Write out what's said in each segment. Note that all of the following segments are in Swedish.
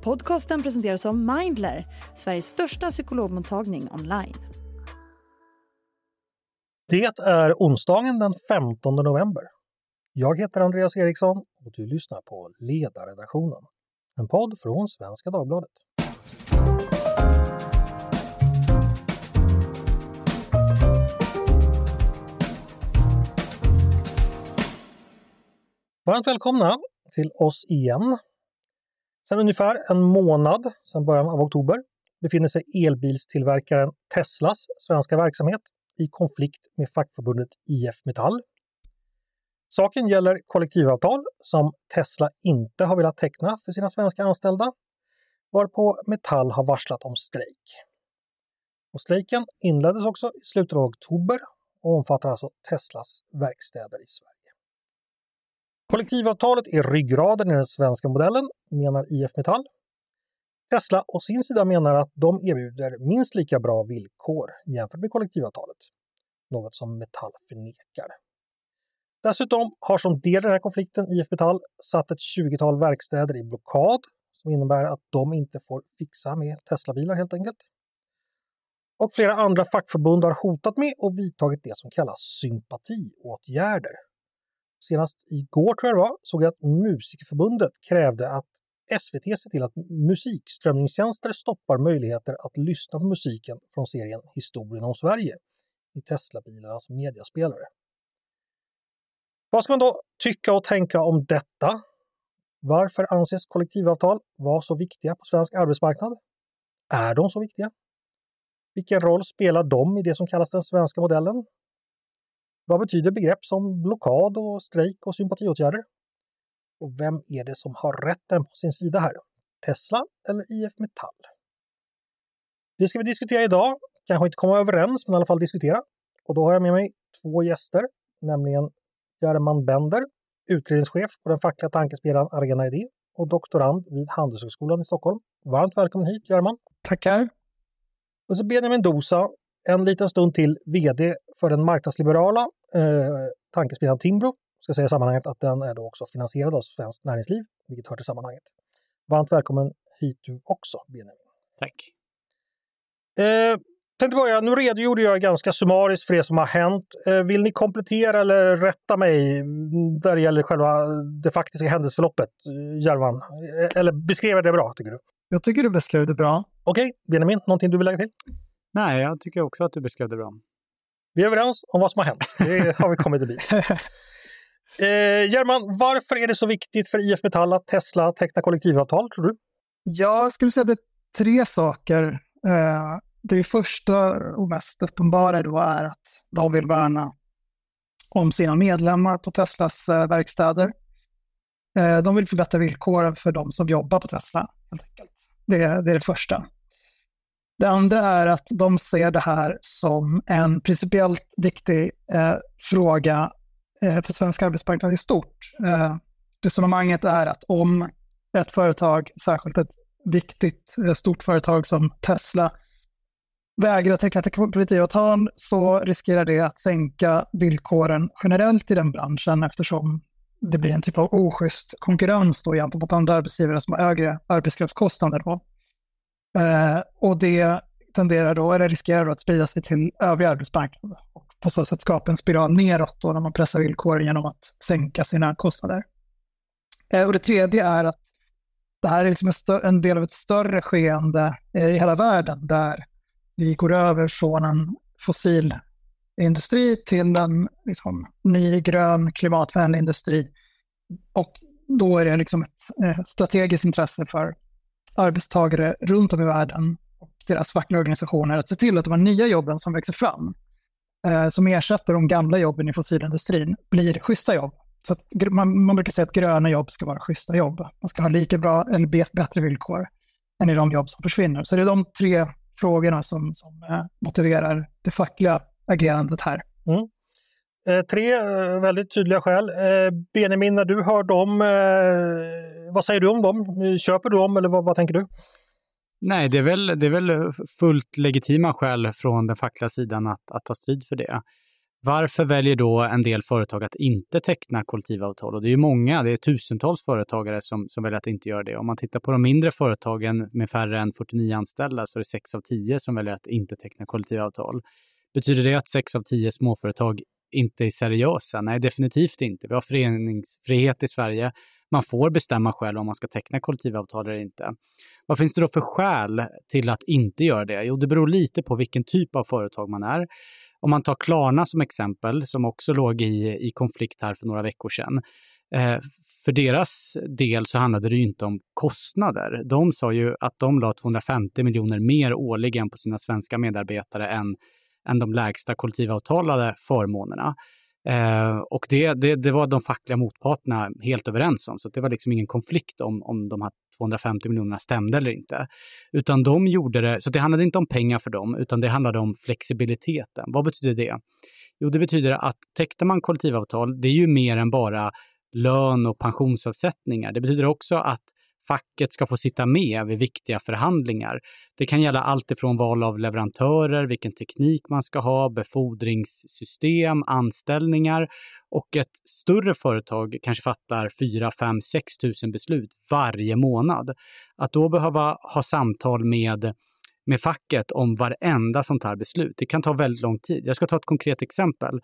Podcasten presenteras av Mindler, Sveriges största psykologmottagning online. Det är onsdagen den 15 november. Jag heter Andreas Eriksson och du lyssnar på Ledarredaktionen, en podd från Svenska Dagbladet. Varmt välkomna till oss igen. Sedan ungefär en månad, sedan början av oktober, befinner sig elbilstillverkaren Teslas svenska verksamhet i konflikt med fackförbundet IF Metall. Saken gäller kollektivavtal som Tesla inte har velat teckna för sina svenska anställda, varpå Metall har varslat om strejk. Och strejken inleddes också i slutet av oktober och omfattar alltså Teslas verkstäder i Sverige. Kollektivavtalet är ryggraden i den svenska modellen, menar IF Metall. Tesla å sin sida menar att de erbjuder minst lika bra villkor jämfört med kollektivavtalet, något som Metall förnekar. Dessutom har som del i den här konflikten IF Metall satt ett 20-tal verkstäder i blockad som innebär att de inte får fixa med Teslabilar helt enkelt. Och flera andra fackförbund har hotat med och vidtagit det som kallas sympatiåtgärder senast igår tror jag det var, såg jag att Musikerförbundet krävde att SVT ser till att musikströmningstjänster stoppar möjligheter att lyssna på musiken från serien Historien om Sverige i Teslabilarnas mediaspelare. Vad ska man då tycka och tänka om detta? Varför anses kollektivavtal vara så viktiga på svensk arbetsmarknad? Är de så viktiga? Vilken roll spelar de i det som kallas den svenska modellen? Vad betyder begrepp som blockad och strejk och sympatiåtgärder? Och vem är det som har rätten på sin sida här? Tesla eller IF Metall? Det ska vi diskutera idag. Kanske inte komma överens, men i alla fall diskutera. Och då har jag med mig två gäster, nämligen German Bender, utredningschef på den fackliga tankesmedjan Arena Idé och doktorand vid Handelshögskolan i Stockholm. Varmt välkommen hit German! Tackar! Och så Benjamin Dosa, en liten stund till VD för den marknadsliberala eh, tankesmedjan Timbro. Ska säga i sammanhanget att den är då också finansierad av Svenskt Näringsliv, vilket hör till sammanhanget. Varmt välkommen hit du också, Benjamin. Tack. Eh, tänkte börja, nu redogjorde jag ganska summariskt för det som har hänt. Eh, vill ni komplettera eller rätta mig där det gäller själva det faktiska händelseförloppet, eh, Järvan? Eh, eller beskrev jag det bra, tycker du? Jag tycker du beskrev det bra. Okej, okay. Benjamin, någonting du vill lägga till? Nej, jag tycker också att du beskrev det bra. Vi är överens om vad som har hänt. Det har vi kommit en bit. Eh, German, varför är det så viktigt för IF Metall att Tesla tecknar kollektivavtal, tror du? Jag skulle säga att det är tre saker. Eh, det första och mest uppenbara då är att de vill värna om sina medlemmar på Teslas eh, verkstäder. Eh, de vill förbättra villkoren för de som jobbar på Tesla, helt enkelt. Det, det är det första. Det andra är att de ser det här som en principiellt viktig eh, fråga eh, för svensk arbetsmarknad i stort. Eh, resonemanget är att om ett företag, särskilt ett viktigt eh, stort företag som Tesla, vägrar teckna kollektivavtal så riskerar det att sänka villkoren generellt i den branschen eftersom det blir en typ av oschysst konkurrens då gentemot andra arbetsgivare som har högre arbetskraftskostnader. Då. Eh, och det tenderar då, eller riskerar då att sprida sig till övriga arbetsmarknaden och på så sätt skapa en spiral neråt då när man pressar villkoren genom att sänka sina kostnader. Eh, och det tredje är att det här är liksom en, en del av ett större skeende eh, i hela världen där vi går över från en fossil industri till en liksom, ny, grön, klimatvänlig industri. Och då är det liksom ett eh, strategiskt intresse för arbetstagare runt om i världen och deras fackliga organisationer att se till att de här nya jobben som växer fram, eh, som ersätter de gamla jobben i fossilindustrin, blir schyssta jobb. Så att man, man brukar säga att gröna jobb ska vara schyssta jobb. Man ska ha lika bra eller bättre villkor än i de jobb som försvinner. Så det är de tre frågorna som, som eh, motiverar det fackliga agerandet här. Mm. Eh, tre eh, väldigt tydliga skäl. Eh, Benjamin, när du hör dem, vad säger du om dem? Köper du dem eller vad, vad tänker du? Nej, det är, väl, det är väl fullt legitima skäl från den fackliga sidan att, att ta strid för det. Varför väljer då en del företag att inte teckna kollektivavtal? Och det är ju många, det är tusentals företagare som, som väljer att inte göra det. Om man tittar på de mindre företagen med färre än 49 anställda så är det 6 av 10 som väljer att inte teckna kollektivavtal. Betyder det att 6 av 10 småföretag inte är seriösa? Nej, definitivt inte. Vi har föreningsfrihet i Sverige. Man får bestämma själv om man ska teckna kollektivavtal eller inte. Vad finns det då för skäl till att inte göra det? Jo, det beror lite på vilken typ av företag man är. Om man tar Klarna som exempel, som också låg i, i konflikt här för några veckor sedan. Eh, för deras del så handlade det ju inte om kostnader. De sa ju att de la 250 miljoner mer årligen på sina svenska medarbetare än, än de lägsta kollektivavtalade förmånerna. Eh, och det, det, det, var de fackliga motparterna helt överens om, så det var liksom ingen konflikt om, om de här 250 miljonerna stämde eller inte. Utan de gjorde det, så det handlade inte om pengar för dem, utan det handlade om flexibiliteten. Vad betyder det? Jo, det betyder att tecknar man kollektivavtal, det är ju mer än bara lön och pensionsavsättningar. Det betyder också att facket ska få sitta med vid viktiga förhandlingar. Det kan gälla allt ifrån val av leverantörer, vilken teknik man ska ha, befordringssystem, anställningar och ett större företag kanske fattar 4, 5, 6 tusen beslut varje månad. Att då behöva ha samtal med med facket om varenda sånt här beslut. Det kan ta väldigt lång tid. Jag ska ta ett konkret exempel,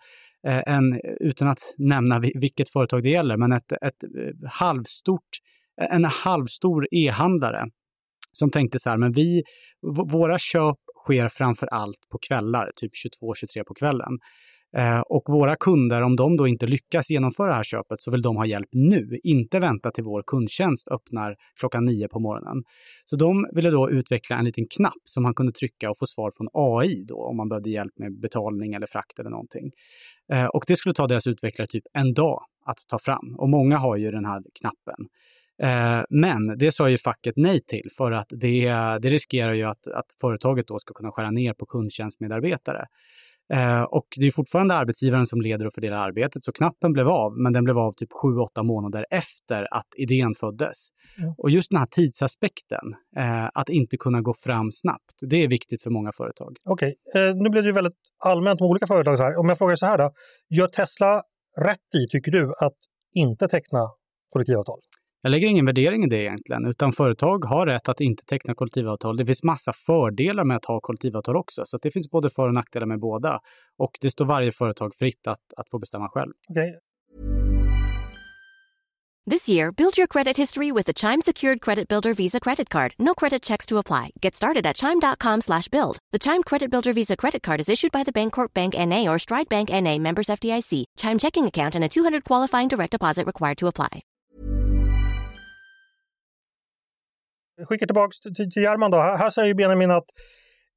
eh, en, utan att nämna vilket företag det gäller, men ett, ett eh, halvstort en halvstor e-handlare som tänkte så här, men vi, våra köp sker framför allt på kvällar, typ 22-23 på kvällen. Eh, och våra kunder, om de då inte lyckas genomföra det här köpet så vill de ha hjälp nu, inte vänta till vår kundtjänst öppnar klockan nio på morgonen. Så de ville då utveckla en liten knapp som man kunde trycka och få svar från AI då om man behövde hjälp med betalning eller frakt eller någonting. Eh, och det skulle ta deras utvecklare typ en dag att ta fram. Och många har ju den här knappen. Eh, men det sa ju facket nej till för att det, det riskerar ju att, att företaget då ska kunna skära ner på kundtjänstmedarbetare. Eh, och det är fortfarande arbetsgivaren som leder och fördelar arbetet, så knappen blev av, men den blev av typ 7-8 månader efter att idén föddes. Mm. Och just den här tidsaspekten, eh, att inte kunna gå fram snabbt, det är viktigt för många företag. Okej, okay. nu blir det ju väldigt allmänt om olika företag. här. Om jag frågar så här då, gör Tesla rätt i, tycker du, att inte teckna kollektivavtal? Jag lägger ingen värdering i det egentligen, utan företag har rätt att inte teckna kollektivavtal. Det finns massa fördelar med att ha kollektivavtal också, så det finns både för och nackdelar med båda. Och det står varje företag fritt att, att få bestämma själv. Okay. This year, build your credit history with the Chime Secured Credit Builder Visa Credit Card. No credit checks to apply. Get started at chime.com slash build. The Chime Credit Builder Visa Credit Card is issued by the Bancorp Bank N.A. or Stride Bank N.A. members FDIC. Chime checking account and a 200 qualifying direct deposit required to apply. Skickar tillbaka till, till German då. Här, säger Benjamin att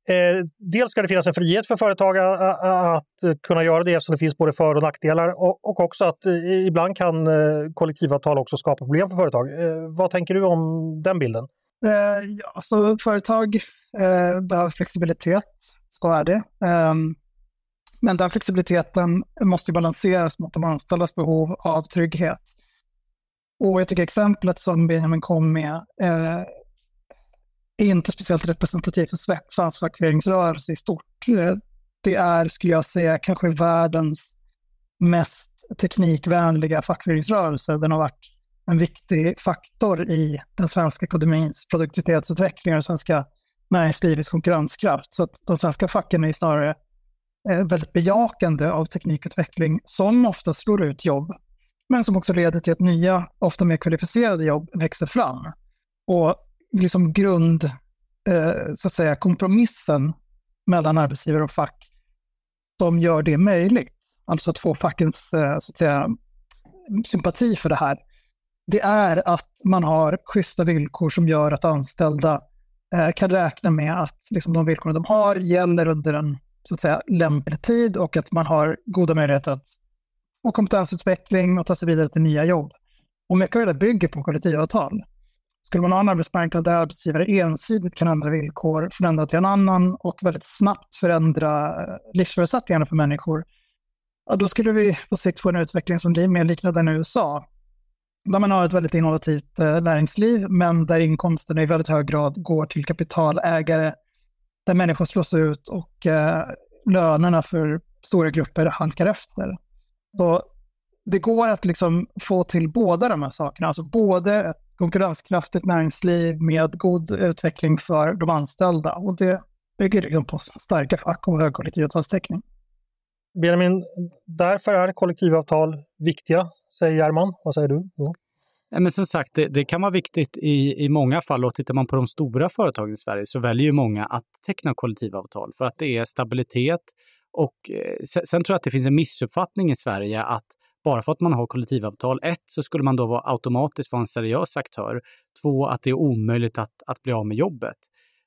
eh, dels ska det finnas en frihet för företag att, att kunna göra det eftersom det finns både för och nackdelar och, och också att eh, ibland kan eh, kollektivavtal också skapa problem för företag. Eh, vad tänker du om den bilden? Eh, ja, alltså, företag eh, behöver flexibilitet, så är det. Ehm, men den flexibiliteten måste balanseras mot de anställdas behov av trygghet. Och jag tycker exemplet som Benjamin kom med eh, är inte speciellt representativ för svensk fackföreningsrörelse i stort. Eh, det är, skulle jag säga, kanske världens mest teknikvänliga fackföreningsrörelse. Den har varit en viktig faktor i den svenska ekonomins produktivitetsutveckling och den svenska näringslivets konkurrenskraft. Så att de svenska facken är snarare eh, väldigt bejakande av teknikutveckling som ofta slår ut jobb, men som också leder till att nya, ofta mer kvalificerade jobb växer fram. Och liksom grund, eh, så att säga, kompromissen mellan arbetsgivare och fack som gör det möjligt, alltså att få fackens eh, så att säga, sympati för det här, det är att man har schyssta villkor som gör att anställda eh, kan räkna med att liksom, de villkor de har gäller under en så att säga, lämplig tid och att man har goda möjligheter att få kompetensutveckling och ta sig vidare till nya jobb. Och mycket av det bygger på kollektivavtal. Skulle man ha en arbetsmarknad där arbetsgivare ensidigt kan ändra villkor från en dag till en annan och väldigt snabbt förändra eh, livsförutsättningarna för människor, ja, då skulle vi på sikt få en utveckling som blir mer liknande den i USA. Där man har ett väldigt innovativt eh, näringsliv, men där inkomsterna i väldigt hög grad går till kapitalägare, där människor slås ut och eh, lönerna för stora grupper halkar efter. Så det går att liksom få till båda de här sakerna, alltså både ett konkurrenskraftigt näringsliv med god utveckling för de anställda och det bygger liksom på starka fack och hög kollektivavtalstäckning. Benjamin, därför är kollektivavtal viktiga, säger German. Vad säger du? Ja, men som sagt, det, det, kan vara viktigt i, i många fall och tittar man på de stora företagen i Sverige så väljer ju många att teckna kollektivavtal för att det är stabilitet och eh, sen, sen tror jag att det finns en missuppfattning i Sverige att bara för att man har kollektivavtal, ett, så skulle man då vara automatiskt vara en seriös aktör. Två, att det är omöjligt att, att bli av med jobbet.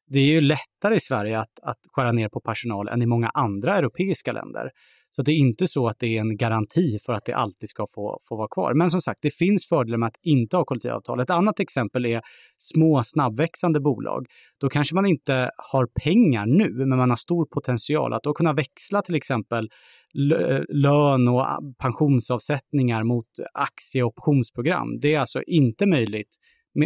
Det är ju lättare i Sverige att, att skära ner på personal än i många andra europeiska länder. Så det är inte så att det är en garanti för att det alltid ska få, få vara kvar. Men som sagt, det finns fördelar med att inte ha kollektivavtal. Ett annat exempel är små snabbväxande bolag. Då kanske man inte har pengar nu, men man har stor potential att då kunna växla till exempel lön och ah, pensionsavsättningar mot aktie och optionsprogram. Det är alltså inte möjligt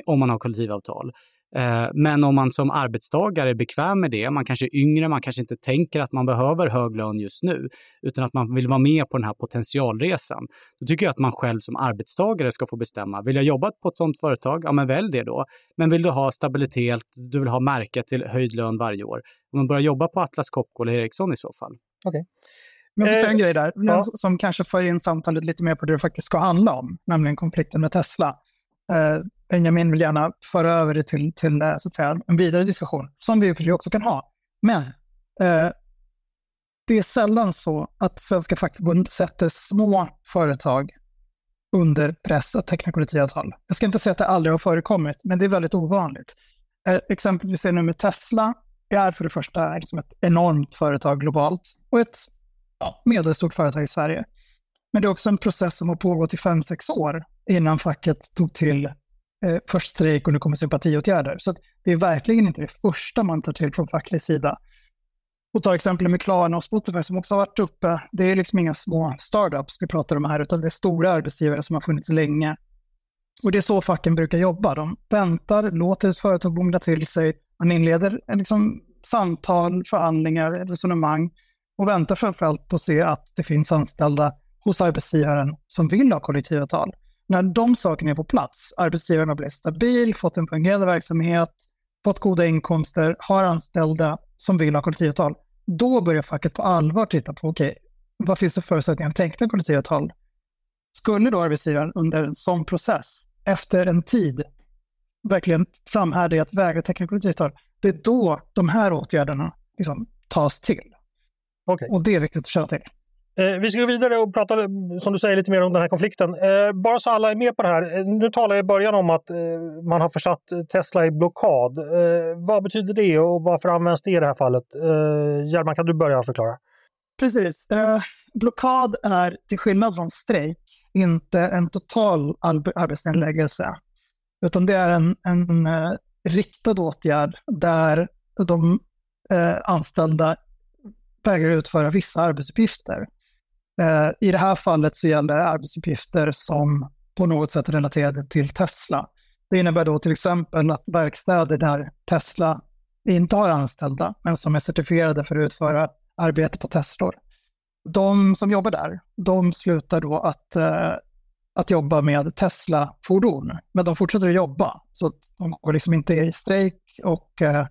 om man har kollektivavtal. Eh, men om man som arbetstagare är bekväm med det, man kanske är yngre, man kanske inte tänker att man behöver hög lön just nu, utan att man vill vara med på den här potentialresan. Då tycker jag att man själv som arbetstagare ska få bestämma. Vill jag jobba på ett sådant företag? Ja, men välj det då. Men vill du ha stabilitet, du vill ha märke till höjd lön varje år, om man börjar jobba på Atlas Copco eller Ericsson i så fall. Okej. Okay. Men vi eh, en grej där, ja. som kanske för in samtalet lite mer på det det faktiskt ska handla om, nämligen konflikten med Tesla. Eh, Benjamin vill gärna föra över det till, till eh, så att säga, en vidare diskussion, som vi också kan ha. Men eh, det är sällan så att svenska fackförbund sätter små företag under press att teckna kollektivavtal. Jag ska inte säga att det aldrig har förekommit, men det är väldigt ovanligt. Eh, exemplet vi ser nu med Tesla är för det första liksom ett enormt företag globalt och ett ja, medelstort företag i Sverige. Men det är också en process som har pågått i fem sex år innan facket tog till eh, först strejk och nu kommer sympatiåtgärder. Så det är verkligen inte det första man tar till från facklig sida. Och ta exempel med Klarna och Spotify som också har varit uppe. Det är liksom inga små startups vi pratar om här, utan det är stora arbetsgivare som har funnits länge. Och det är så facken brukar jobba. De väntar, låter ett företag bomla till sig, man inleder liksom samtal, förhandlingar, resonemang och väntar framförallt på att se att det finns anställda hos arbetsgivaren som vill ha kollektivavtal. När de sakerna är på plats, arbetsgivaren har blivit stabil, fått en fungerande verksamhet, fått goda inkomster, har anställda som vill ha kollektivavtal, då börjar facket på allvar titta på, okej, okay, vad finns det förutsättningar att teckna kollektivavtal? Skulle då arbetsgivaren under en sån process, efter en tid, verkligen framhärda i att vägra teckna kollektivavtal, det är då de här åtgärderna liksom tas till. Okay. Och det är viktigt att känna till. Eh, vi ska gå vidare och prata, som du säger, lite mer om den här konflikten. Eh, bara så alla är med på det här. Eh, nu talade jag i början om att eh, man har försatt eh, Tesla i blockad. Eh, vad betyder det och varför används det i det här fallet? Eh, German, kan du börja förklara? Precis. Eh, blockad är, till skillnad från strejk, inte en total arbetsnedläggelse. Utan det är en, en eh, riktad åtgärd där de anställda vägrar utföra vissa arbetsuppgifter. Eh, I det här fallet så gäller det arbetsuppgifter som på något sätt relaterade till Tesla. Det innebär då till exempel att verkstäder där Tesla inte har anställda, men som är certifierade för att utföra arbete på Teslor. De som jobbar där, de slutar då att, eh, att jobba med Tesla-fordon, men de fortsätter att jobba. Så de går liksom inte i strejk och Eh,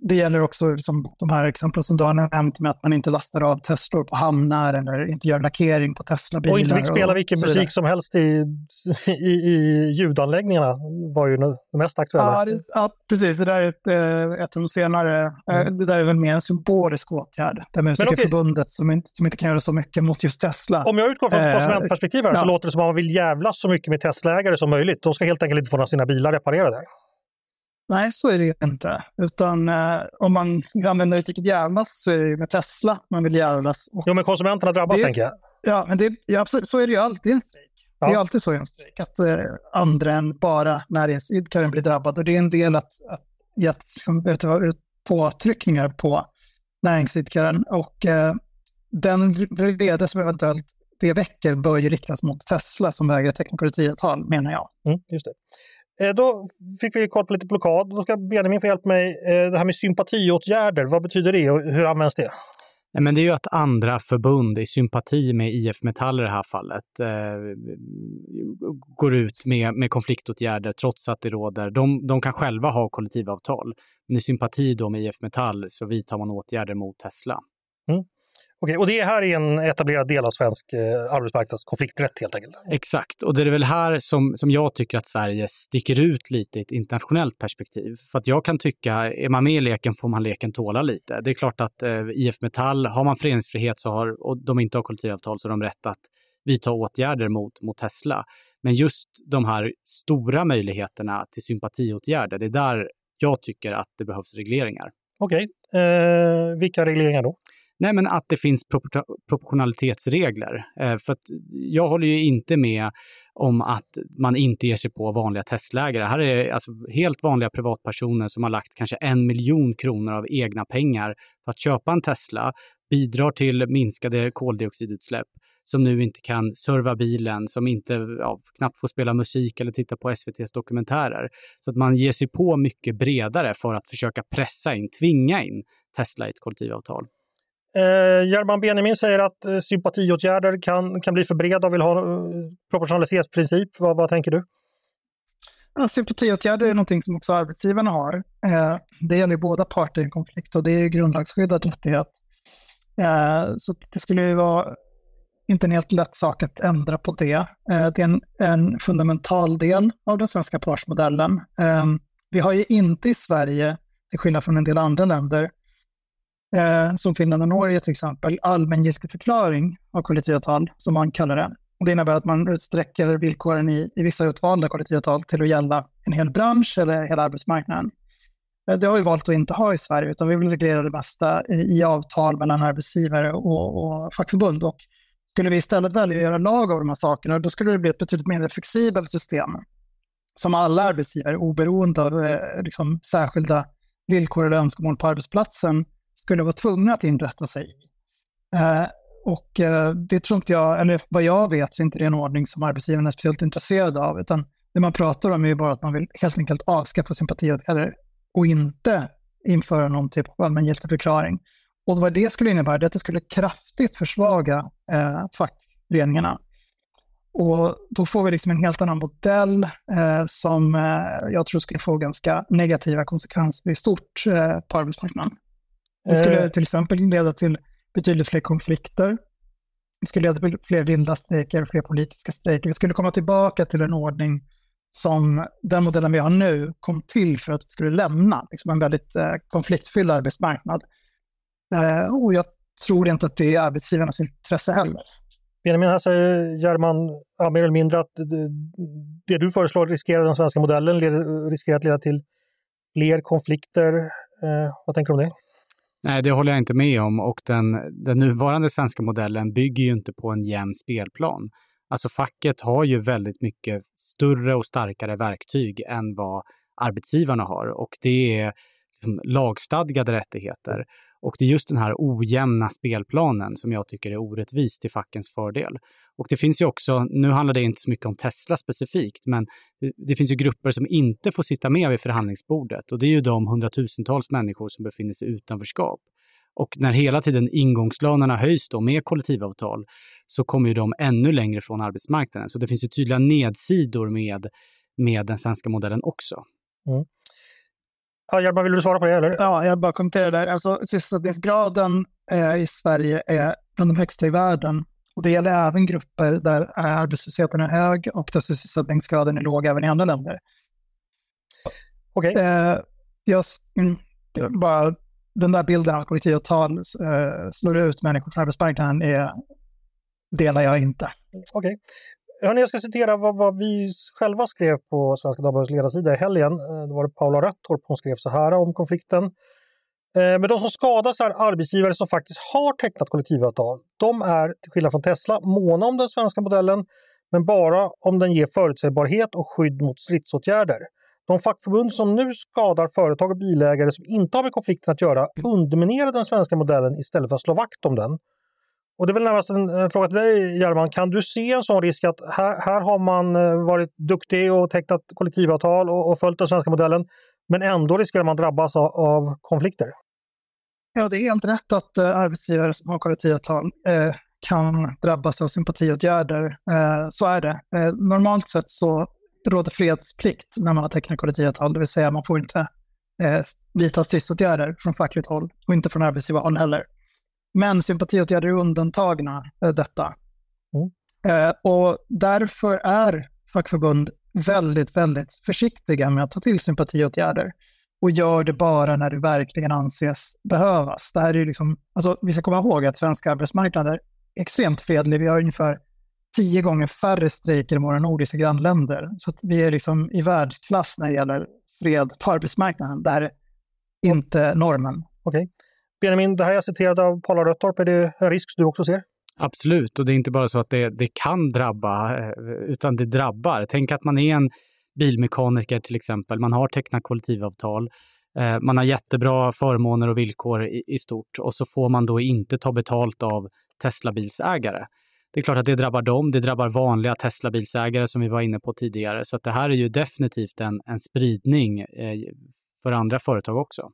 det gäller också liksom, de här exemplen som du har nämnt med att man inte lastar av Teslor på hamnar eller inte gör lackering på Tesla-bilar. Och inte fick spela vilken musik som helst i, i, i ljudanläggningarna var ju det mest aktuella. Ja, det, ja precis. Det där är ett, eh, ett av de senare. Eh, mm. Det där är väl mer en symbolisk åtgärd. Det Musikerförbundet som, inte, som inte kan göra så mycket mot just Tesla. Om jag utgår från ett konsumentperspektiv här så låter det som att man vill jävlas så mycket med Tesla-ägare som möjligt. De ska helt enkelt inte få sina bilar reparerade. Nej, så är det ju inte. Utan eh, om man använder uttrycket jävlas så är det ju med Tesla man vill jävlas. Och jo, men konsumenterna drabbas det, tänker jag. Ja, men det, ja, absolut, så är det ju alltid i en strejk. Ja. Det är alltid så i en strejk, att eh, andra än bara näringsidkaren blir drabbad. Och det är en del att, att ge liksom, ut påtryckningar på näringsidkaren. Och eh, den vrede som eventuellt det väcker bör ju riktas mot Tesla som vägrar teckna kollektivavtal, menar jag. Mm, just det. Eh, då fick vi koll på lite blockad. Då ska Benjamin få hjälpa mig. Eh, det här med sympatiåtgärder, vad betyder det och hur används det? Men det är ju att andra förbund i sympati med IF Metall i det här fallet eh, går ut med, med konfliktåtgärder trots att det råder, de, de kan själva ha kollektivavtal, men i sympati då med IF Metall så vidtar man åtgärder mot Tesla. Mm. Okej, och det här är en etablerad del av svensk eh, arbetsmarknads konflikträtt helt enkelt? Exakt, och det är väl här som, som jag tycker att Sverige sticker ut lite i ett internationellt perspektiv. För att jag kan tycka, är man med i leken får man leken tåla lite. Det är klart att eh, IF Metall, har man föreningsfrihet så har, och de inte har kollektivavtal så har de rätt att vidta åtgärder mot, mot Tesla. Men just de här stora möjligheterna till sympatiåtgärder, det är där jag tycker att det behövs regleringar. Okej, eh, vilka regleringar då? Nej, men att det finns proportionalitetsregler. Eh, för att jag håller ju inte med om att man inte ger sig på vanliga Tesla-ägare. Här är alltså helt vanliga privatpersoner som har lagt kanske en miljon kronor av egna pengar för att köpa en Tesla, bidrar till minskade koldioxidutsläpp, som nu inte kan serva bilen, som inte ja, knappt får spela musik eller titta på SVTs dokumentärer. Så att man ger sig på mycket bredare för att försöka pressa in, tvinga in Tesla i ett kollektivavtal. Eh, German Benjamin säger att eh, sympatiåtgärder kan, kan bli för breda och vill ha eh, proportionalitetsprincip. Vad, vad tänker du? Ja, sympatiåtgärder är någonting som också arbetsgivarna har. Eh, det gäller båda parter i en konflikt och det är grundlagsskyddad rättighet. Eh, så det skulle ju vara inte en helt lätt sak att ändra på det. Eh, det är en, en, fundamental del av den svenska partsmodellen. Eh, vi har ju inte i Sverige, till skillnad från en del andra länder, eh, som Finland och Norge till exempel, allmängiltig förklaring av kollektivavtal, som man kallar det. Det innebär att man utsträcker villkoren i, i vissa utvalda kollektivavtal till att gälla en hel bransch eller hela arbetsmarknaden. Eh, det har vi valt att inte ha i Sverige, utan vi vill reglera det mesta i, i avtal mellan arbetsgivare och, och fackförbund. Och skulle vi istället välja att göra lag av de här sakerna, då skulle det bli ett betydligt mindre flexibelt system som alla arbetsgivare, oberoende av eh, liksom, särskilda villkor eller önskemål på arbetsplatsen, skulle vara tvungna att inrätta sig i. Eh, och eh, det tror inte jag, eller vad jag vet så är inte det en ordning som arbetsgivarna är speciellt intresserade av, utan det man pratar om är ju bara att man vill helt enkelt avskaffa sympatiåtgärder och inte införa någon typ av allmängiltig förklaring. Och vad det skulle innebära är att det skulle kraftigt försvaga eh, fackföreningarna. Och då får vi liksom en helt annan modell eh, som eh, jag tror skulle få ganska negativa konsekvenser i stort eh, på arbetsmarknaden. Det skulle eh. till exempel leda till betydligt fler konflikter. Det skulle leda till fler vilda strejker, fler politiska strejker. Vi skulle komma tillbaka till en ordning som den modellen vi har nu kom till för att vi skulle lämna liksom en väldigt eh, konfliktfylld arbetsmarknad. Eh, och jag tror inte att det är arbetsgivarnas intresse heller. Benjamin, här säger German ja, mer eller mindre att det, det du föreslår riskerar den svenska modellen, riskerar att leda till fler konflikter. Eh, vad tänker du om det? Nej, det håller jag inte med om och den, den nuvarande svenska modellen bygger ju inte på en jämn spelplan. Alltså facket har ju väldigt mycket större och starkare verktyg än vad arbetsgivarna har och det är liksom lagstadgade rättigheter. Och det är just den här ojämna spelplanen som jag tycker är orättvis till fackens fördel. Och det finns ju också, nu handlar det inte så mycket om Tesla specifikt, men det, finns ju grupper som inte får sitta med vid förhandlingsbordet och det är ju de hundratusentals människor som befinner sig i utanförskap. Och när hela tiden ingångslönerna höjs då med kollektivavtal så kommer ju de ännu längre från arbetsmarknaden. Så det finns ju tydliga nedsidor med, med den svenska modellen också. Mm. Ja, Hjalmar, vill du svara på det? Eller? Ja, jag bara kommenterar där. Alltså, sysselsättningsgraden eh, i Sverige är bland de högsta i världen. Och det gäller även grupper där arbetslösheten är hög och där sysselsättningsgraden är låg även i andra länder. Okej. Okay. Eh, jag, mm, bara den där bilden av kollektivavtal eh, slår ut människor från arbetsmarknaden är, delar jag inte. Okej. Okay jag ska citera vad, vad, vi själva skrev på Svenska Dagbladets ledarsida i helgen. Det då var det Paula Röttorp, hon skrev så här om konflikten. Eh, men de som skadas är arbetsgivare som faktiskt har tecknat kollektivavtal. De är, till skillnad från Tesla, måna om den svenska modellen, men bara om den ger förutsägbarhet och skydd mot stridsåtgärder. De fackförbund som nu skadar företag och bilägare som inte har med konflikten att göra underminerar den svenska modellen istället för att slå vakt om den. Och det är väl närmast en, en fråga till dig German. Kan du se en sån risk att här, här har man eh, varit duktig och tecknat kollektivavtal och, och följt den svenska modellen men ändå riskerar man drabbas av, av konflikter? Ja, det är helt rätt att eh, arbetsgivare som har kollektivavtal eh, kan drabbas av sympatiåtgärder. Eh, så är det. Eh, normalt sett så råder fredsplikt när man har tecknat kollektivavtal, det vill säga man får inte eh, vidta stridsåtgärder från fackligt håll och inte från arbetsgivarhåll heller. Men sympatiåtgärder är undantagna eh, detta. Mm. Eh, och därför är fackförbund väldigt, väldigt försiktiga med att ta till sympatiåtgärder och gör det bara när det verkligen anses behövas. Det här är liksom, alltså, vi ska komma ihåg att svenska arbetsmarknaden är extremt fredlig. Vi har ungefär tio gånger färre strejker än våra nordiska grannländer. Så vi är liksom i världsklass när det gäller fred på arbetsmarknaden. Det här är inte normen. Okay. Benjamin, det här jag citerade av Paula Röttorp, är det en risk du också ser? Absolut, och det är inte bara så att det, det kan drabba, eh, utan det drabbar. Tänk att man är en bilmekaniker till exempel, man har tecknat kollektivavtal, eh, man har jättebra förmåner och villkor i, i stort och så får man då inte ta betalt av Teslabilsägare. Det är klart att det drabbar dem, det drabbar vanliga Teslabilsägare som vi var inne på tidigare. Så det här är ju definitivt en, en spridning eh, för andra företag också.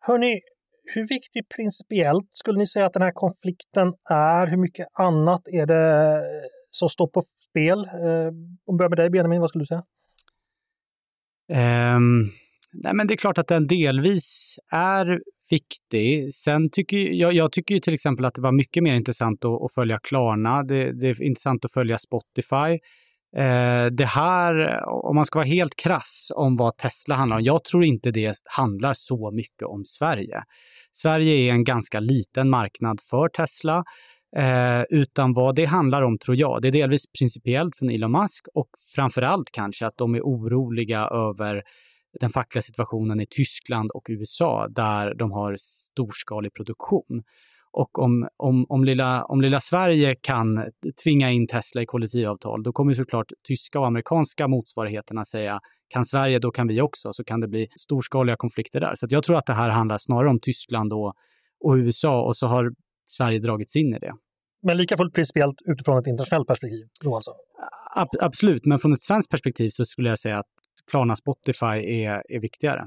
Hörni, hur viktig principiellt skulle ni säga att den här konflikten är? Hur mycket annat är det eh, som står på spel? Eh, om vi börjar med dig Benjamin, vad skulle du säga? Um, nej men det är klart att den delvis är viktig. Sen tycker jag, jag tycker till exempel att det var mycket mer intressant att, att följa Klarna. Det, det, är intressant att följa Spotify. Eh, det här, om man ska vara helt krass om vad Tesla handlar om, jag tror inte det handlar så mycket om Sverige. Sverige är en ganska liten marknad för Tesla. Eh, utan vad det handlar om, tror jag, det är delvis principiellt från Elon Musk och framförallt kanske att de är oroliga över den fackliga situationen i Tyskland och USA där de har storskalig produktion. Och om, om, om, lilla, om lilla Sverige kan tvinga in Tesla i kollektivavtal, då kommer såklart tyska och amerikanska motsvarigheterna säga kan Sverige, då kan vi också, så kan det bli storskaliga konflikter där. Så jag tror att det här handlar snarare om Tyskland och, och USA och så har Sverige dragits in i det. Men lika fullt principiellt utifrån ett internationellt perspektiv då alltså? Ab absolut, men från ett svenskt perspektiv så skulle jag säga att Klarna Spotify är, är viktigare.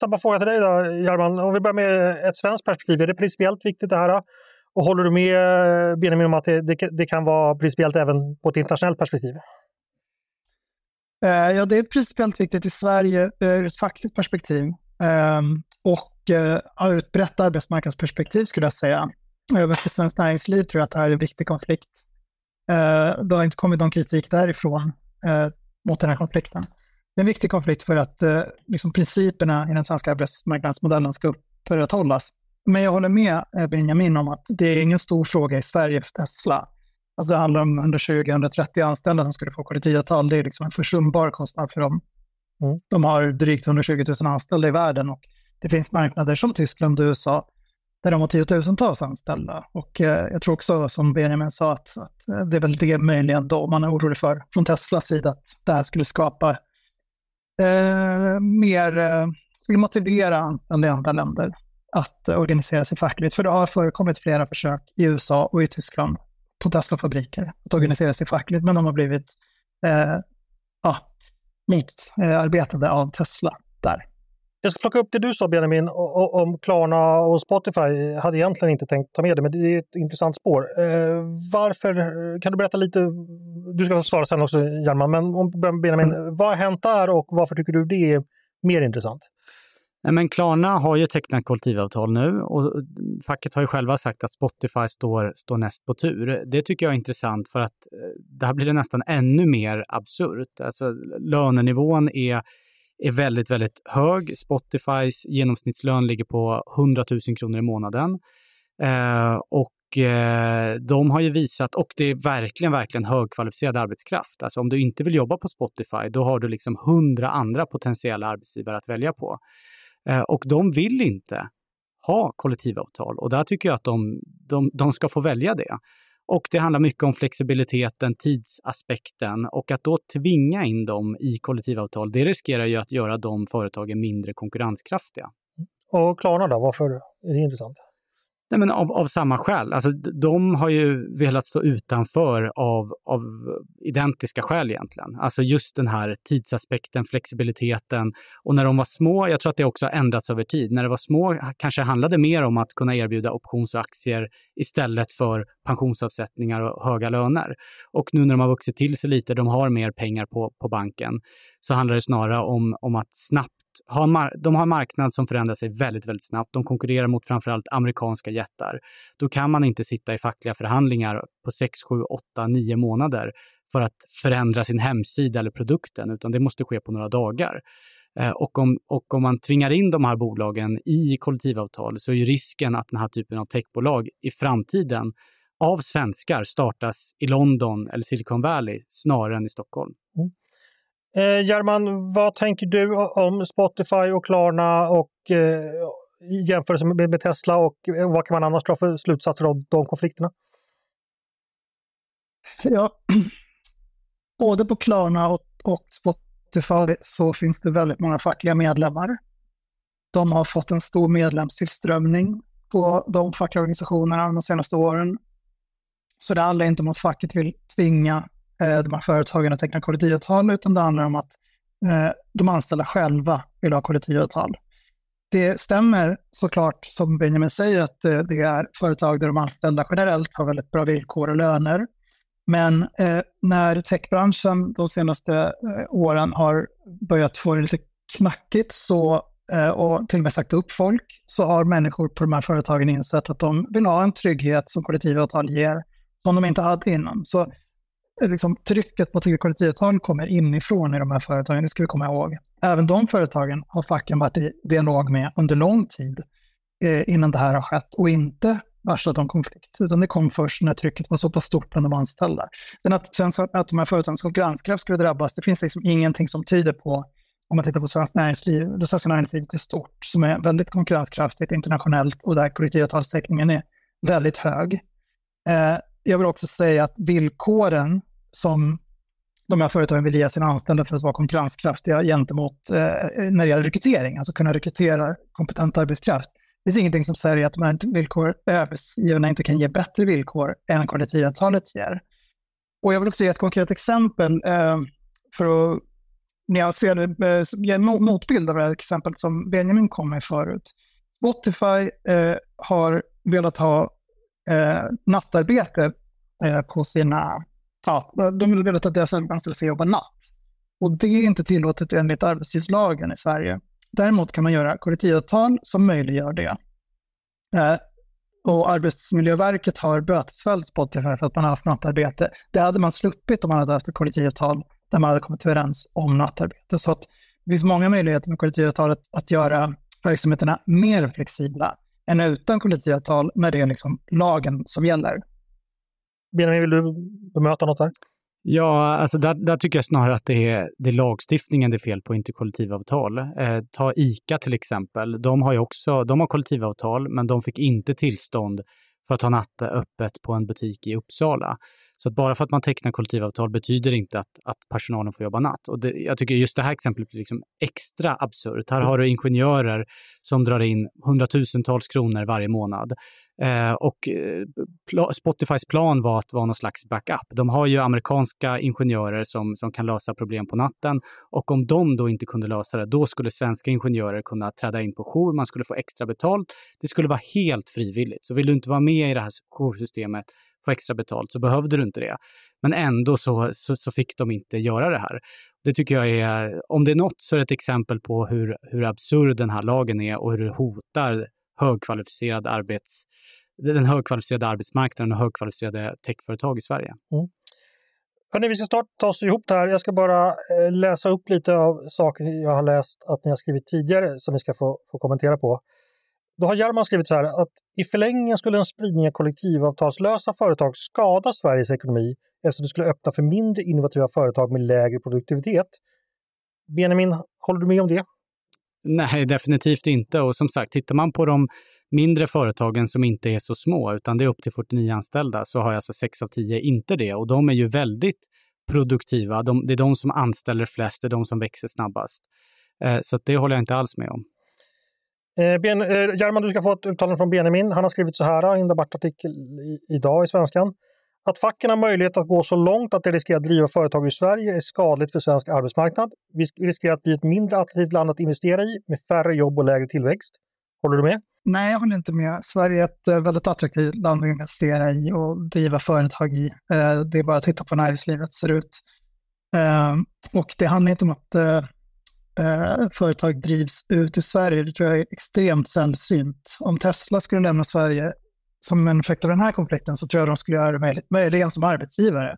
Samma fråga till dig då, Jarman. Om vi börjar med ett svenskt perspektiv. Är det principiellt viktigt det här? Och håller du med eh, Benjamin om att det, det, det kan vara principiellt även på ett internationellt perspektiv? Eh, ja, det är principiellt viktigt i Sverige eh, ur ett fackligt perspektiv ehm, och ur ett brett arbetsmarknadsperspektiv skulle jag säga. Även för Svenskt Näringsliv tror jag att det här är en viktig konflikt. Det har inte kommit någon kritik därifrån mot den här konflikten. Det är en viktig konflikt för att liksom, principerna i den svenska arbetsmarknadsmodellen ska upprätthållas. Men jag håller med eh, Benjamin om att det är ingen stor fråga i Sverige för Tesla. Alltså det handlar om 120-130 anställda som skulle få kollektivavtal. Det är liksom en försumbar kostnad för dem. Mm. De har drygt 120 000 anställda i världen och det finns marknader som Tyskland och USA där de har tiotusentals anställda. Och eh, jag tror också, som Benjamin sa, att, att, eh, det är väl det möjligen då man är orolig för från Teslas sida, att det här skulle skapa eh, mer, eh, skulle motivera anställda i andra länder att eh, organisera sig fackligt. För det har förekommit flera försök i USA och i Tyskland på Tesla-fabriker att organisera sig fackligt, men de har blivit eh, ja, motarbetade av Tesla där. Jag ska plocka upp det du sa Benjamin om Klarna och Spotify. Jag hade egentligen inte tänkt ta med det, men det är ett intressant spår. Eh, varför, kan du berätta lite, du ska svara sen också Hjalmar, men om Benjamin, mm. vad har hänt där och varför tycker du det är mer intressant? Nej, men Klarna har ju tecknat kollektivavtal nu och facket har ju själva sagt att Spotify står, står näst på tur. Det tycker jag är intressant för att eh, där blir det nästan ännu mer absurt. Alltså lönenivån är, är väldigt, väldigt hög. Spotifys genomsnittslön ligger på 100 000 kronor i månaden. Eh, och Och eh, de har ju visat, och det är verkligen, verkligen högkvalificerad arbetskraft. Alltså om du inte vill jobba på Spotify, då har du liksom hundra andra potentiella arbetsgivare att välja på. Eh, och de vill inte ha kollektivavtal och där tycker jag att de, de, de ska få välja det. Och det handlar mycket om flexibiliteten, tidsaspekten och att då tvinga in dem i kollektivavtal, det riskerar ju att göra de företagen mindre konkurrenskraftiga. Mm. Och Klarna då, varför är det intressant? Nej, men av, av samma skäl. Alltså, de har ju velat stå utanför av, av identiska skäl egentligen. Alltså just den här tidsaspekten, flexibiliteten. Och när de var små, jag tror att det också har ändrats över tid, när de var små kanske handlade mer om att kunna erbjuda options och aktier istället för pensionsavsättningar och höga löner. Och nu när de har vuxit till sig lite, de har mer pengar på, på banken, så handlar det snarare om, om att snabbt har de har en marknad som förändrar sig väldigt, väldigt snabbt. De konkurrerar mot framförallt amerikanska jättar. Då kan man inte sitta i fackliga förhandlingar på 6, 7, 8, 9 månader för att förändra sin hemsida eller produkten, utan det måste ske på några dagar. Eh, och om, och om man tvingar in de här bolagen i kollektivavtal så är ju risken att den här typen av techbolag i framtiden av svenskar startas i London eller Silicon Valley snarare än i Stockholm. Mm. Eh, German, vad tänker du om Spotify och Klarna och eh, i jämförelse med, med Tesla och eh, vad kan man annars dra för slutsatser av de konflikterna? Ja, både på Klarna och, och Spotify så finns det väldigt många fackliga medlemmar. De har fått en stor medlemstillströmning på de fackliga organisationerna de senaste åren. Så det handlar inte om att facket vill tvinga Eh, de här företagen att teckna kollektivavtal, utan det handlar om att eh, de anställda själva vill ha kollektivavtal. Det stämmer såklart, som Benjamin säger, att eh, det är företag där de anställda generellt har väldigt bra villkor och löner. Men eh, när techbranschen de senaste eh, åren har börjat få det lite knackigt så, eh, och till och med sagt upp folk, så har människor på de här företagen insett att de vill ha en trygghet som kollektivavtal ger, som de inte hade innan. Så Eh, liksom, trycket på kollektivavtal kommer inifrån i de här företagen, det ska vi komma ihåg. Även de företagen har facken varit i dialog med under lång tid eh, innan det här har skett och inte varslat om konflikt, utan det kom först när trycket var så pass stort bland de anställda. Sen att, sen att de här företagens konkurrenskraft skulle drabbas, det finns liksom ingenting som tyder på, om man tittar på svenskt näringsliv, det svenska näringslivet är stort, som är väldigt konkurrenskraftigt internationellt och där kollektivavtalstäckningen är väldigt hög. Eh, jag vill också säga att villkoren som de här företagen vill ge sina anställda för att vara konkurrenskraftiga gentemot eh, när det gäller rekrytering, alltså kunna rekrytera kompetent arbetskraft. Det finns ingenting som säger att de här villkor, arbetsgivarna inte kan ge bättre villkor än kollektivavtalet ger. Och jag vill också ge ett konkret exempel eh, för att nyansera, eh, ge en motbild av det här exemplet som Benjamin kom med förut. Spotify eh, har velat ha eh, nattarbete eh, på sina, ja, de vill velat att deras anställda ska jobba natt. Och det är inte tillåtet enligt arbetstidslagen i Sverige. Däremot kan man göra kollektivavtal som möjliggör det. Eh, och Arbetsmiljöverket har bötesfällt Spotify för att man har haft nattarbete. Det hade man sluppit om man hade haft ett kollektivavtal där man hade kommit överens om nattarbete. Så att det finns många möjligheter med kollektivavtalet att göra verksamheterna mer flexibla än utan kollektivavtal när det är liksom lagen som gäller. Benjamin, vill du bemöta något där? Ja, alltså där, där, tycker jag snarare att det är, det är lagstiftningen det är fel på, inte kollektivavtal. Eh, ta ICA till exempel. De har ju också de har kollektivavtal, men de fick inte tillstånd för att ha nattöppet på en butik i Uppsala. Så att bara för att man tecknar kollektivavtal betyder inte att, att personalen får jobba natt. Och det, jag tycker just det här exemplet blir liksom extra absurt. Här har du ingenjörer som drar in hundratusentals kronor varje månad. Eh, och eh, pl Spotifys plan var att vara någon slags backup. De har ju amerikanska ingenjörer som, som kan lösa problem på natten och om de då inte kunde lösa det, då skulle svenska ingenjörer kunna träda in på jour, man skulle få extra betalt. Det skulle vara helt frivilligt. Så vill du inte vara med i det här joursystemet, få extra betalt, så behövde du inte det. Men ändå så, så, så, fick de inte göra det här. Det tycker jag är, om det är något så är det ett exempel på hur, hur absurd den här lagen är och hur det hotar högkvalificerad arbets, den högkvalificerade arbetsmarknaden och högkvalificerade techföretag i Sverige. Mm. Hörrni, vi ska snart ta oss ihop det här. Jag ska bara eh, läsa upp lite av saker jag har läst att ni har skrivit tidigare som ni ska få, få kommentera på. Då har German skrivit så här att i förlängningen skulle en spridning av kollektivavtalslösa företag skada Sveriges ekonomi eftersom det skulle öppna för mindre innovativa företag med lägre produktivitet. Benjamin, håller du med om det? Nej, definitivt inte. Och som sagt, tittar man på de mindre företagen som inte är så små, utan det är upp till 49 anställda, så har alltså 6 av 10 inte det. Och de är ju väldigt produktiva. De, det är de som anställer flest, det är de som växer snabbast. Eh, så det håller jag inte alls med om. Eh, ben, eh, German, du ska få ett uttalande från Benjamin. Han har skrivit så här ah, i en debattartikel i, idag i Svenskan. Att facken har möjlighet att gå så långt att det riskerar att driva företag i Sverige är skadligt för svensk arbetsmarknad. Vi riskerar att bli ett mindre attraktivt land att investera i med färre jobb och lägre tillväxt. Håller du med? Nej, jag håller inte med. Sverige är ett eh, väldigt attraktivt land att investera i och driva företag i. Eh, det är bara att titta på näringslivet ser ut. Eh, och det handlar inte om att Eh, företag drivs ut ur Sverige. Det tror jag är extremt sällsynt. Om Tesla skulle lämna Sverige som en effekt av den här konflikten så tror jag de skulle göra det möjligt, möjligen som arbetsgivare.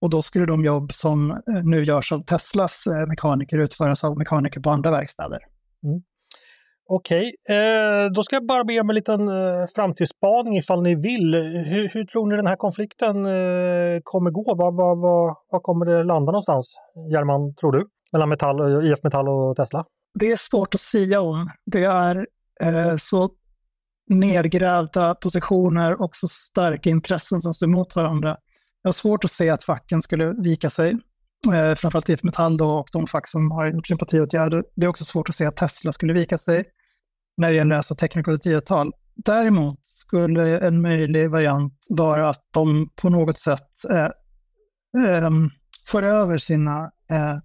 Och då skulle de jobb som eh, nu görs av Teslas eh, mekaniker utföras av mekaniker på andra verkstäder. Mm. Okej, eh, då ska jag bara be om en liten eh, framtidsspaning ifall ni vill. Hur, hur tror ni den här konflikten eh, kommer gå? Var, var, var, var kommer det landa någonstans? German, tror du? Mellan Metall, IF Metall och Tesla? Det är svårt att säga om. Det är eh, så nedgrävda positioner och så starka intressen som står mot varandra. Jag har svårt att se att facken skulle vika sig. Eh, framförallt IF Metall då och de fack som har gjort sympatiåtgärder. Det är också svårt att se att Tesla skulle vika sig när det gäller alltså teckna kollektivavtal. Däremot skulle en möjlig variant vara att de på något sätt eh, eh, för över sina eh,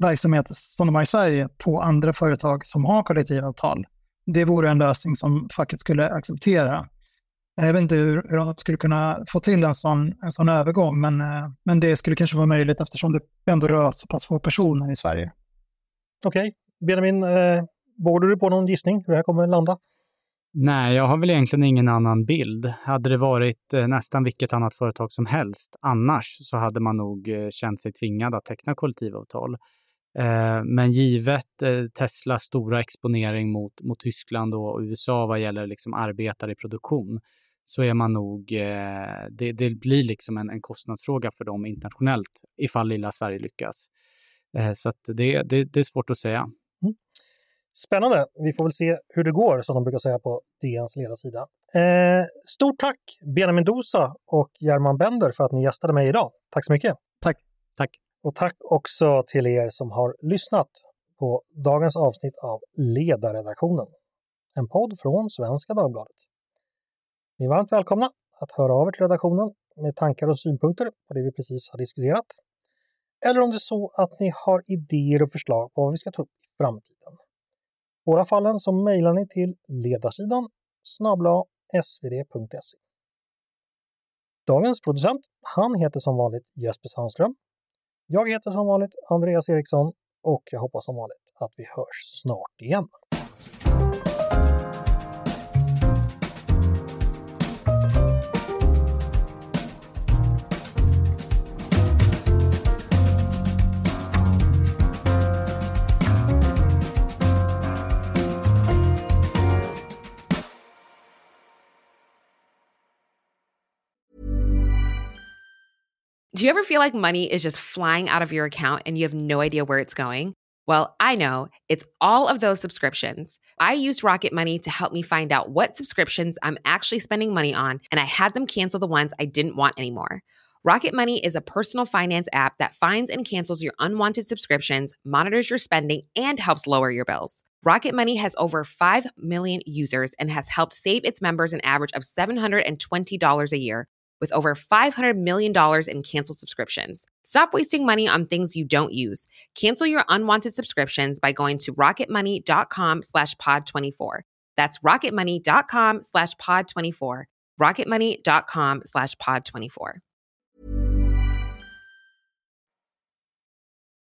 verksamheter som de har i Sverige på andra företag som har kollektivavtal. Det vore en lösning som facket skulle acceptera. Jag vet inte hur, hur de skulle kunna få till en sån, en sån övergång, men, eh, men det skulle kanske vara möjligt eftersom det ändå rör så pass få personer i Sverige. Okej, okay. Benjamin, eh, Vågar du på någon gissning hur det här kommer att landa? Nej, jag har väl egentligen ingen annan bild. Hade det varit eh, nästan vilket annat företag som helst annars så hade man nog eh, känt sig tvingad att teckna kollektivavtal. Eh, men givet Teslas stora exponering mot, mot Tyskland och USA vad gäller liksom arbetare i produktion så är man nog, det, det blir liksom en, en kostnadsfråga för dem internationellt ifall lilla Sverige lyckas. Så att det, det, det är svårt att säga. Mm. Spännande! Vi får väl se hur det går, som de brukar säga på DNs ledarsida. Eh, stort tack Benjamin Dosa och German Bender för att ni gästade mig idag. Tack så mycket! Tack! Tack! Och tack också till er som har lyssnat på dagens avsnitt av Ledarredaktionen. En podd från Svenska Dagbladet. Ni är varmt välkomna att höra av er till redaktionen med tankar och synpunkter på det vi precis har diskuterat. Eller om det är så att ni har idéer och förslag på vad vi ska ta upp i framtiden I båda fallen så mejlar ni till ledarsidan snabla svd.se. Dagens producent, han heter som vanligt Jesper Sandström. Jag heter som vanligt Andreas Eriksson och jag hoppas som vanligt att vi hörs snart igen. Do you ever feel like money is just flying out of your account and you have no idea where it's going? Well, I know it's all of those subscriptions. I used Rocket Money to help me find out what subscriptions I'm actually spending money on, and I had them cancel the ones I didn't want anymore. Rocket Money is a personal finance app that finds and cancels your unwanted subscriptions, monitors your spending, and helps lower your bills. Rocket Money has over 5 million users and has helped save its members an average of $720 a year with over $500 million in canceled subscriptions. Stop wasting money on things you don't use. Cancel your unwanted subscriptions by going to rocketmoney.com slash pod24. That's rocketmoney.com slash pod24. rocketmoney.com slash pod24.